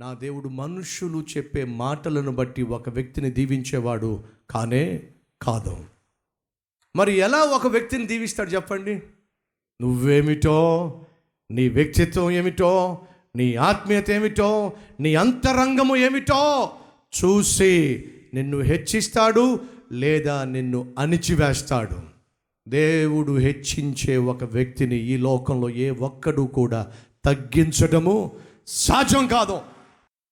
నా దేవుడు మనుషులు చెప్పే మాటలను బట్టి ఒక వ్యక్తిని దీవించేవాడు కానే కాదు. మరి ఎలా ఒక వ్యక్తిని దీవిస్తాడు చెప్పండి? నువ్వేమిటో నీ వ్యక్తిత్వం ఏమిటో నీ ఆత్మీయత ఏమిటో నీ అంతరంగము ఏమిటో చూసి నిన్ను హెచ్చిస్తాడు లేదా నిన్ను అణిచివేస్తాడు. దేవుడు హెచ్చించే ఒక వ్యక్తిని ఈ లోకంలో ఏ ఒక్కడు కూడా తగ్గించడము సాధ్యం కాదు.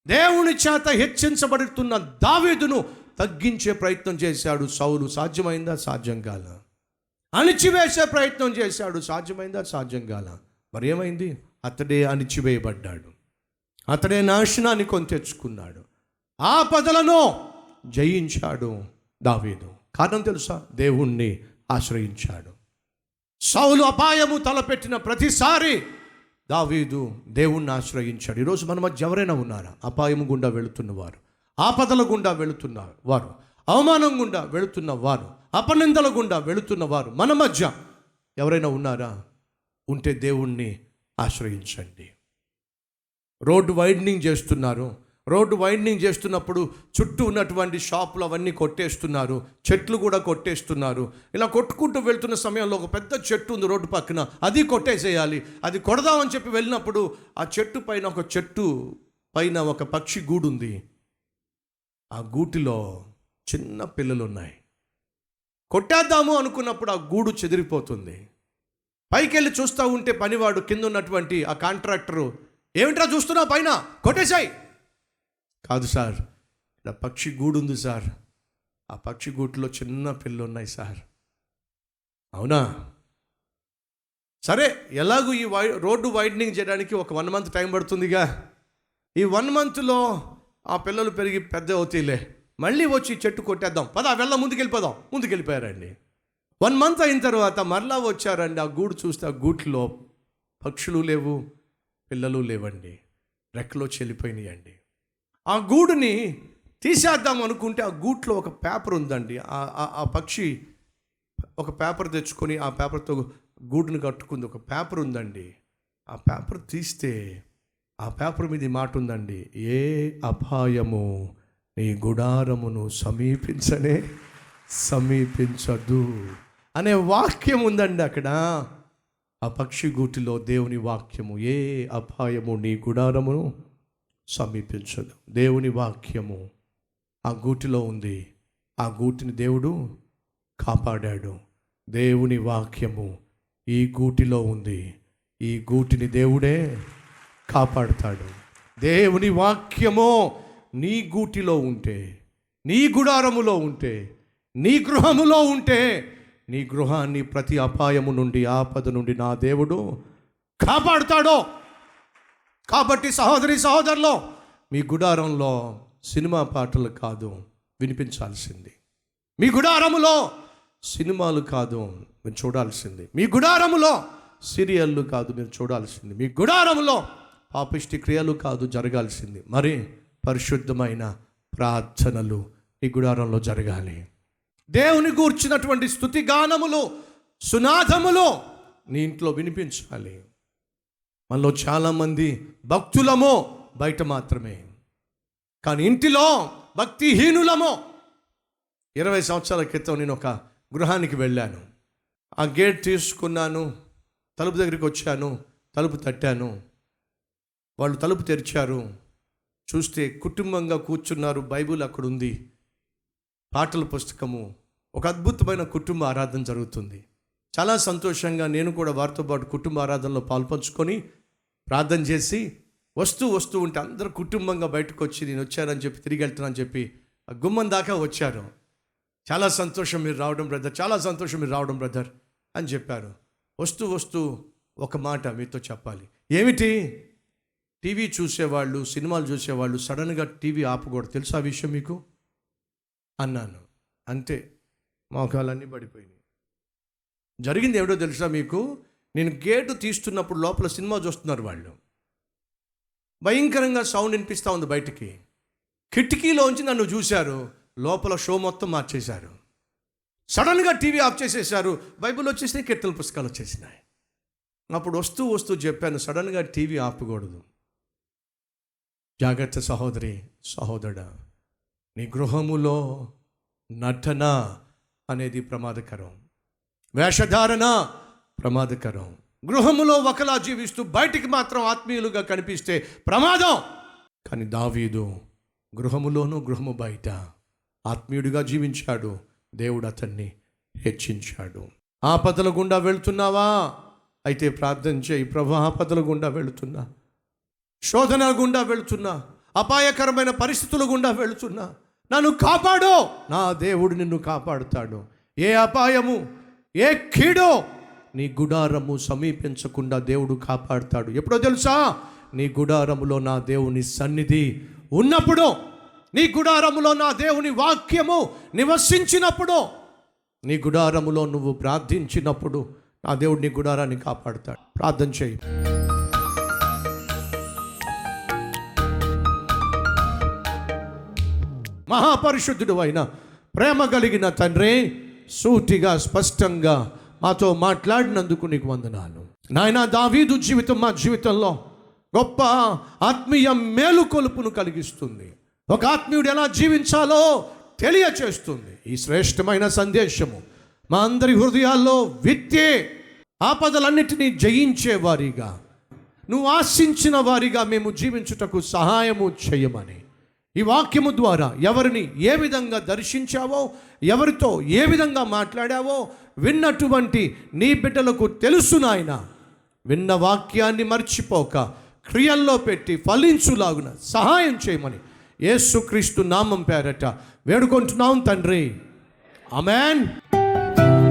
దేవుని చేత హెచ్చించబడుతున్న దావీదును తగ్గించే ప్రయత్నం చేశాడు సౌలు. సాధ్యమైందా? సాధ్యం కాల. అణిచివేసే ప్రయత్నం చేశాడు. సాధ్యమైందా? సాధ్యం కాల. మరి ఏమైంది? అతడే అణిచివేయబడ్డాడు. అతడే నాశనాన్ని కొని తెచ్చుకున్నాడు. ఆ పదలను జయించాడు దావీదు. కారణం తెలుసా? దేవుణ్ణి ఆశ్రయించాడు. సౌలు అపాయము తలపెట్టిన ప్రతిసారి దావీదు దేవుణ్ణి ఆశ్రయించాడు. ఈరోజు మన మధ్య ఎవరైనా ఉన్నారా? అపాయం గుండా వెళుతున్న వారు ఆపదల గుండా వెళుతున్న వారు అవమానం గుండా వెళుతున్న వారు అపనిందల గుండా వెళుతున్న వారు మన మధ్య ఎవరైనా ఉన్నారా? ఉంటే దేవుణ్ణి ఆశ్రయించండి. రోడ్డు వైడనింగ్ చేస్తున్నారు. రోడ్డు వైండింగ్ చేస్తున్నప్పుడు చుట్టూ ఉన్నటువంటి షాపులు అవన్నీ కొట్టేస్తున్నారు. చెట్లు కూడా కొట్టేస్తున్నారు. ఇలా కొట్టుకుంటూ వెళ్తున్న సమయంలో ఒక పెద్ద చెట్టు ఉంది రోడ్డు పక్కన. అది కొట్టేసేయాలి. అది కొడదామని చెప్పి వెళ్ళినప్పుడు ఆ చెట్టు పైన ఒక చెట్టు పైన ఒక పక్షి గూడు ఉంది. ఆ గూటిలో చిన్న పిల్లలు ఉన్నాయి. కొట్టేద్దాము అనుకున్నప్పుడు ఆ గూడు చెదిరిపోతుంది. పైకి వెళ్ళి చూస్తూ ఉంటే పనివాడు కింద ఉన్నటువంటి ఆ కాంట్రాక్టరు ఏమిట్రా చూస్తున్నావు పైన? కొట్టేశాయి కాదు సార్. ఇలా పక్షి గూడు ఉంది సార్. ఆ పక్షి గూట్లో చిన్న పిల్లలు ఉన్నాయి సార్. అవునా? సరే ఎలాగూ ఈ వై రోడ్డు వైడనింగ్ చేయడానికి ఒక వన్ మంత్ టైం పడుతుందిగా. ఈ వన్ మంత్లో ఆ పిల్లలు పెరిగి పెద్ద అవుతాయిలే మళ్ళీ వచ్చి చెట్టు కొట్టేద్దాం. పద వెళ్ళ ముందుకెళ్ళిపోదాం. ముందుకెళ్ళిపోయారండి. వన్ మంత్ అయిన తర్వాత మరలా వచ్చారండి. ఆ గూడు చూస్తే ఆ గూట్లో పక్షులు లేవు పిల్లలు లేవండి. రెక్కలో చెల్లిపోయినాయండి ఆ గూడుని తీసేద్దాం అనుకుంటే ఆ గూట్లో ఒక పేపర్ ఉందండి. ఆ- ఆ- పక్షి ఒక పేపర్ తెచ్చుకొని ఆ పేపర్తో గూడుని కట్టుకుంది. ఒక పేపర్ ఉందండి. ఆ పేపర్ తీస్తే ఆ పేపర్ మీద మాట ఉందండి. ఏ అపాయము నీ గుడారమును సమీపించనే సమీపించదు అనే వాక్యం ఉందండి అక్కడ. ఆ పక్షి గూటిలో దేవుని వాక్యము ఏ అపాయము నీ గుడారమును సమీపించదు దేవుని వాక్యము ఆ గూటిలో ఉంది. ఆ గూటిని దేవుడు కాపాడాడు. దేవుని వాక్యము ఈ గూటిలో ఉంది. ఈ గూటిని దేవుడే కాపాడుతాడు. దేవుని వాక్యము నీ గూటిలో ఉంటే నీ గుడారములో ఉంటే నీ గృహములో ఉంటే నీ గృహాన్ని ప్రతి అపాయము నుండి ఆపద నుండి నా దేవుడు కాపాడుతాడో కాబట్టి సహోదరి సహోదరులు మీ గుడారంలో సినిమా పాటలు కాదు వినిపించాల్సింది. మీ గుడారములో సినిమాలు కాదు మీరు చూడాల్సింది. మీ గుడారములో సీరియళ్ళు కాదు మీరు చూడాల్సింది. మీ గుడారములో పాపిష్టి క్రియలు కాదు జరగాల్సింది. మరి పరిశుద్ధమైన ప్రార్థనలు ఈ గుడారంలో జరగాలి. దేవుని గూర్చినటువంటి స్థుతి గానములు సునాదములు నీ ఇంట్లో వినిపించాలి. మనలో చాలామంది భక్తులమో బయట మాత్రమే. కానీ ఇంటిలో భక్తిహీనులమో. ఇరవై సంవత్సరాల క్రితం నేను ఒక గృహానికి వెళ్ళాను. ఆ గేట్ తీసుకున్నాను తలుపు దగ్గరికి వచ్చాను తలుపు తట్టాను. వాళ్ళు తలుపు తెరిచారు. చూస్తే కుటుంబంగా కూర్చున్నారు బైబిల్ అక్కడ ఉంది పాటల పుస్తకము ఒక అద్భుతమైన కుటుంబ ఆరాధన జరుగుతుంది. చాలా సంతోషంగా నేను కూడా వారితో పాటు కుటుంబ ఆరాధనలో పాల్పంచుకొని ప్రార్థన చేసి వస్తూ వస్తూ ఉంటే అందరూ కుటుంబంగా బయటకు వచ్చి నేను వచ్చానని చెప్పి తిరిగి వెళ్తానని చెప్పి ఆ గుమ్మం దాకా వచ్చారు. చాలా సంతోషం మీరు రావడం బ్రదర్ చాలా సంతోషం మీరు రావడం బ్రదర్ అని చెప్పారు. వస్తూ వస్తూ ఒక మాట మీతో చెప్పాలి. ఏమిటి? టీవీ చూసేవాళ్ళు సినిమాలు చూసేవాళ్ళు సడన్గా టీవీ ఆపకూడదు. తెలుసా ఆ విషయం మీకు? అన్నాను. అంతే. మోకాలన్నీ పడిపోయినాయి. జరిగింది ఏమిటో తెలుసా మీకు? నేను గేటు తీస్తున్నప్పుడు లోపల సినిమా చూస్తున్నారు వాళ్ళు. భయంకరంగా సౌండ్ వినిపిస్తూ ఉంది బయటికి. కిటికీలోంచి నన్ను చూశారు. లోపల షో మొత్తం మార్చేశారు. సడన్గా టీవీ ఆఫ్ చేసేసారు బైబిల్ వచ్చేసినాయి కీర్తన పుస్తకాలు వచ్చేసినాయి. అప్పుడు వస్తూ వస్తూ చెప్పాను సడన్గా టీవీ ఆపకూడదు. జాగ్రత్త సహోదరి సహోదరుడా నీ గృహములో నటన అనేది ప్రమాదకరం. వేషధారణ ప్రమాదకరం. గృహములో ఒకలా జీవిస్తూ బయటికి మాత్రం ఆత్మీయులుగా కనిపిస్తే ప్రమాదం. కానీ దావీదు గృహములోనూ గృహము బయట ఆత్మీయుడిగా జీవించాడు. దేవుడు అతన్ని హెచ్చించాడు. ఆపదల గుండా వెళ్తున్నావా? అయితే ప్రార్థన చేయి. ప్రభు ఆపదల గుండా వెళుతున్నా. శోధన గుండా వెళుతున్నా. అపాయకరమైన పరిస్థితుల గుండా వెళుతున్నా. నన్ను కాపాడు. నా దేవుడు నిన్ను కాపాడుతాడు. ఏ అపాయము? ఏ కీడో? నీ గుడారము సమీపించకుండా దేవుడు కాపాడుతాడు. ఎప్పుడో తెలుసా? నీ గుడారములో నా దేవుని సన్నిధి ఉన్నప్పుడు నీ గుడారములో నా దేవుని వాక్యము నివసించినప్పుడు నీ గుడారములో నువ్వు ప్రార్థించినప్పుడు నా దేవుడు నీ గుడారాన్ని కాపాడుతాడు. ప్రార్థన చేయి. మహాపరిశుద్ధుడు అయిన ప్రేమ కలిగిన తండ్రి సూటిగా స్పష్టంగా మాతో మాట్లాడినందుకు నీకు వందనాలు. నాయన దావీదు జీవితం మా జీవితంలో గొప్ప ఆత్మీయ మేలుకొలుపును కలిగిస్తుంది. ఒక ఆత్మీయుడు ఎలా జీవించాలో తెలియచేస్తుంది. ఈ శ్రేష్టమైన సందేశము మా అందరి హృదయాల్లో విత్తే ఆపదలన్నిటినీ జయించే వారిగా నువ్వు ఆశించిన వారిగా మేము జీవించుటకు సహాయము చేయమని ఈ వాక్యము ద్వారా ఎవరిని ఏ విధంగా దర్శించావో ఎవరితో ఏ విధంగా మాట్లాడావో విన్నటువంటి నీ బిడ్డలకు తెలుసు నాయన. విన్న వాక్యాన్ని మర్చిపోక క్రియల్లో పెట్టి ఫలించులాగున సహాయం చేయమని యేసుక్రీస్తు నామం పేరట వేడుకుంటున్నాం తండ్రి. అమెన్